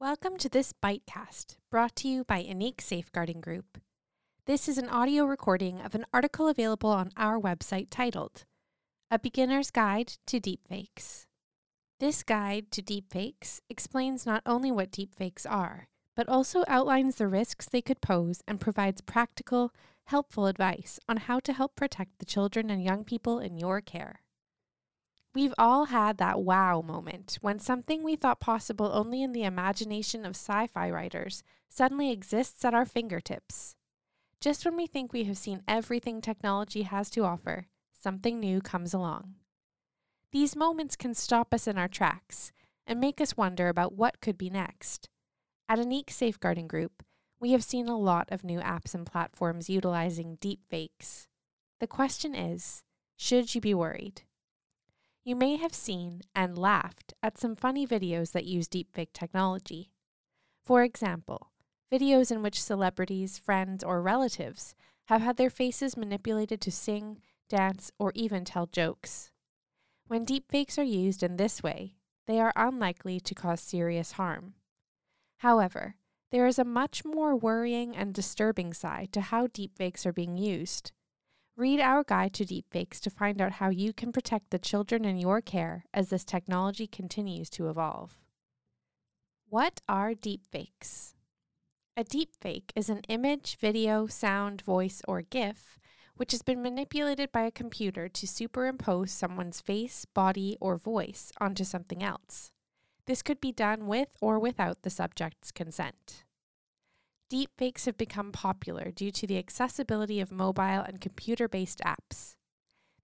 Welcome to this Bitecast, brought to you by Ineqe Safeguarding Group. This is an audio recording of an article available on our website titled A Beginner's Guide to Deepfakes. This guide to deepfakes explains not only what deepfakes are, but also outlines the risks they could pose and provides practical, helpful advice on how to help protect the children and young people in your care. We've all had that wow moment when something we thought possible only in the imagination of sci fi writers suddenly exists at our fingertips. Just when we think we have seen everything technology has to offer, something new comes along. These moments can stop us in our tracks and make us wonder about what could be next. At Ineqe Safeguarding Group, we have seen a lot of new apps and platforms utilizing deepfakes. The question is should you be worried? You may have seen and laughed at some funny videos that use deepfake technology. For example, videos in which celebrities, friends, or relatives have had their faces manipulated to sing, dance, or even tell jokes. When deepfakes are used in this way, they are unlikely to cause serious harm. However, there is a much more worrying and disturbing side to how deepfakes are being used. Read our guide to deepfakes to find out how you can protect the children in your care as this technology continues to evolve. What are deepfakes? A deepfake is an image, video, sound, voice, or GIF which has been manipulated by a computer to superimpose someone's face, body, or voice onto something else. This could be done with or without the subject's consent. Deepfakes have become popular due to the accessibility of mobile and computer based apps.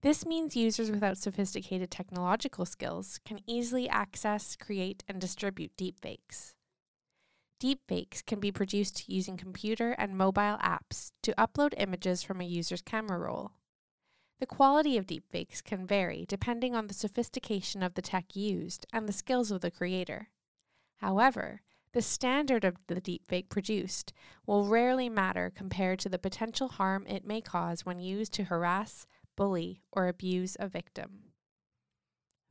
This means users without sophisticated technological skills can easily access, create, and distribute deepfakes. Deepfakes can be produced using computer and mobile apps to upload images from a user's camera roll. The quality of deepfakes can vary depending on the sophistication of the tech used and the skills of the creator. However, the standard of the deepfake produced will rarely matter compared to the potential harm it may cause when used to harass, bully, or abuse a victim.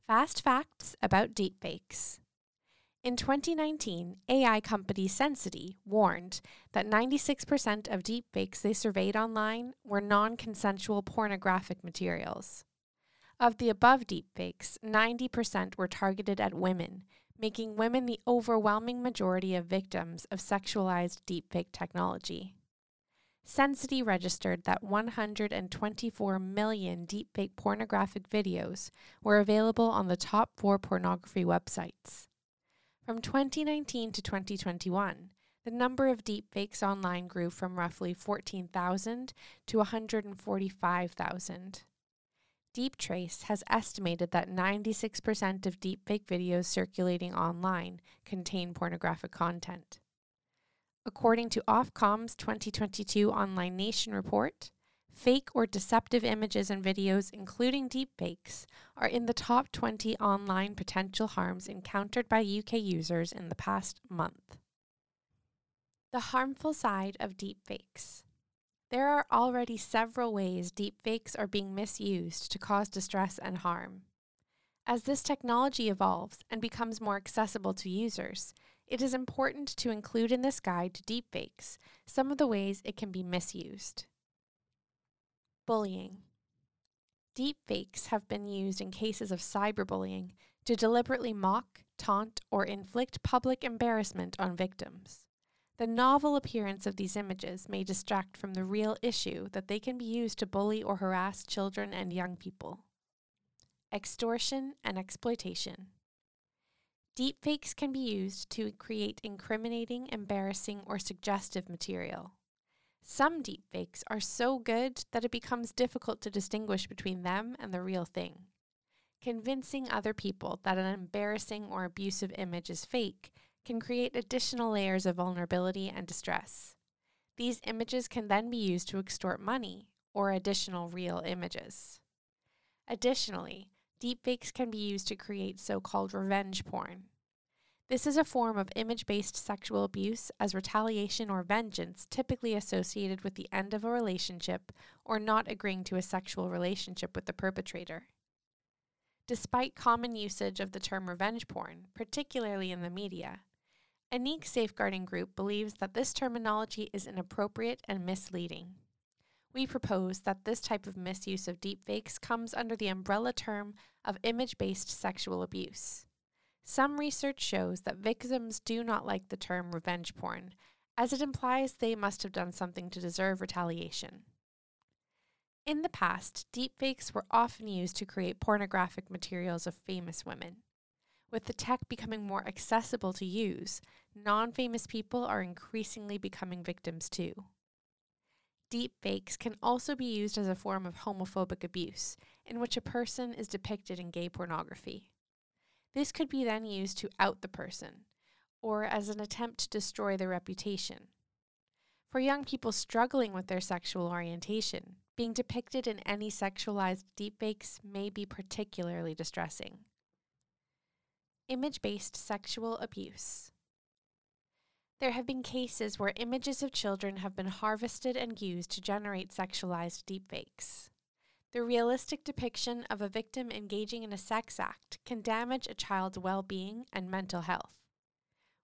Fast facts about deepfakes. In 2019, AI company Sensity warned that 96% of deepfakes they surveyed online were non consensual pornographic materials. Of the above deepfakes, 90% were targeted at women, making women the overwhelming majority of victims of sexualized deepfake technology. Sensity registered that 124 million deepfake pornographic videos were available on the top four pornography websites. From 2019 to 2021, the number of deepfakes online grew from roughly 14,000 to 145,000. DeepTrace has estimated that 96% of deepfake videos circulating online contain pornographic content. According to Ofcom's 2022 Online Nation report, fake or deceptive images and videos, including deepfakes, are in the top 20 online potential harms encountered by UK users in the past month. The harmful side of deepfakes. There are already several ways deepfakes are being misused to cause distress and harm. As this technology evolves and becomes more accessible to users, it is important to include in this guide to deepfakes some of the ways it can be misused. Bullying. Deepfakes have been used in cases of cyberbullying to deliberately mock, taunt, or inflict public embarrassment on victims. The novel appearance of these images may distract from the real issue that they can be used to bully or harass children and young people. Extortion and exploitation. Deepfakes can be used to create incriminating, embarrassing, or suggestive material. Some deepfakes are so good that it becomes difficult to distinguish between them and the real thing. Convincing other people that an embarrassing or abusive image is fake can create additional layers of vulnerability and distress. These images can then be used to extort money or additional real images. Additionally, deepfakes can be used to create so called revenge porn. This is a form of image based sexual abuse as retaliation or vengeance typically associated with the end of a relationship or not agreeing to a sexual relationship with the perpetrator. Despite common usage of the term revenge porn, particularly in the media, Ineqe Safeguarding Group believes that this terminology is inappropriate and misleading. We propose that this type of misuse of deepfakes comes under the umbrella term of image based sexual abuse. Some research shows that victims do not like the term revenge porn, as it implies they must have done something to deserve retaliation. In the past, deepfakes were often used to create pornographic materials of famous women. With the tech becoming more accessible to use, non famous people are increasingly becoming victims too. Deep fakes can also be used as a form of homophobic abuse, in which a person is depicted in gay pornography. This could be then used to out the person, or as an attempt to destroy their reputation. For young people struggling with their sexual orientation, being depicted in any sexualized deepfakes may be particularly distressing. Image based sexual abuse. There have been cases where images of children have been harvested and used to generate sexualized deepfakes. The realistic depiction of a victim engaging in a sex act can damage a child's well being and mental health.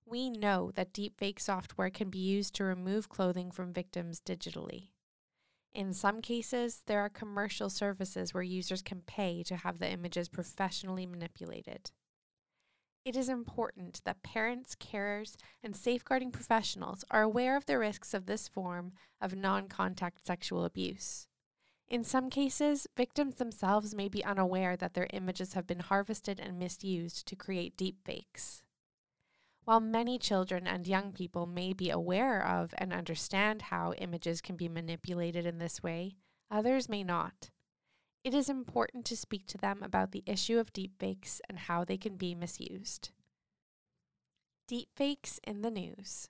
We know that deepfake software can be used to remove clothing from victims digitally. In some cases, there are commercial services where users can pay to have the images professionally manipulated. It is important that parents, carers, and safeguarding professionals are aware of the risks of this form of non contact sexual abuse. In some cases, victims themselves may be unaware that their images have been harvested and misused to create deepfakes. While many children and young people may be aware of and understand how images can be manipulated in this way, others may not. It is important to speak to them about the issue of deepfakes and how they can be misused. Deepfakes in the news.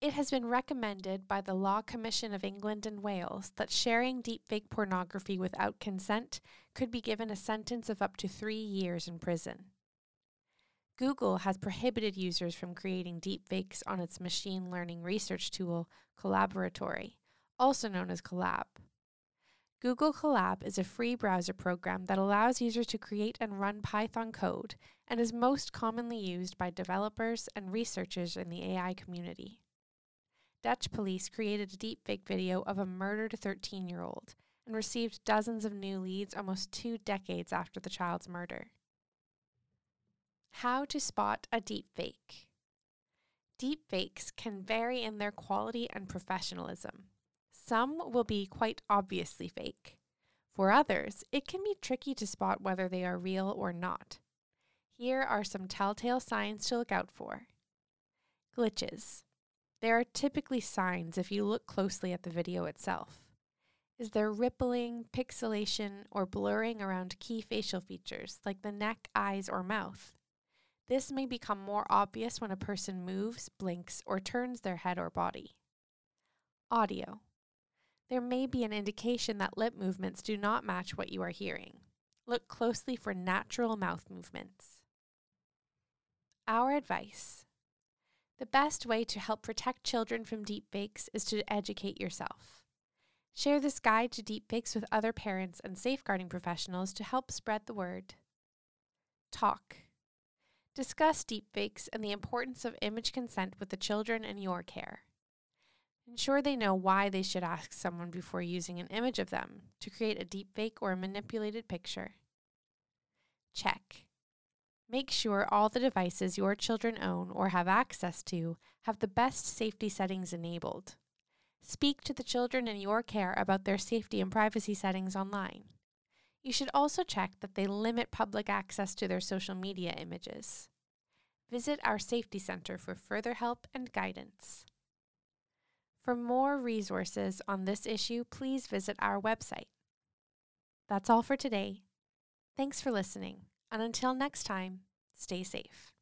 It has been recommended by the Law Commission of England and Wales that sharing deepfake pornography without consent could be given a sentence of up to three years in prison. Google has prohibited users from creating deepfakes on its machine learning research tool, Colaboratory, also known as Colab. Google Colab is a free browser program that allows users to create and run Python code and is most commonly used by developers and researchers in the AI community. Dutch police created a deepfake video of a murdered 13 year old and received dozens of new leads almost two decades after the child's murder. How to spot a deepfake. Deepfakes can vary in their quality and professionalism. Some will be quite obviously fake. For others, it can be tricky to spot whether they are real or not. Here are some telltale signs to look out for. Glitches. There are typically signs if you look closely at the video itself. Is there rippling, pixelation, or blurring around key facial features like the neck, eyes, or mouth? This may become more obvious when a person moves, blinks, or turns their head or body. Audio there may be an indication that lip movements do not match what you are hearing. Look closely for natural mouth movements. Our advice The best way to help protect children from deepfakes is to educate yourself. Share this guide to deepfakes with other parents and safeguarding professionals to help spread the word. Talk. Discuss deepfakes and the importance of image consent with the children in your care. Ensure they know why they should ask someone before using an image of them to create a deepfake or a manipulated picture. Check. Make sure all the devices your children own or have access to have the best safety settings enabled. Speak to the children in your care about their safety and privacy settings online. You should also check that they limit public access to their social media images. Visit our Safety Center for further help and guidance. For more resources on this issue, please visit our website. That's all for today. Thanks for listening, and until next time, stay safe.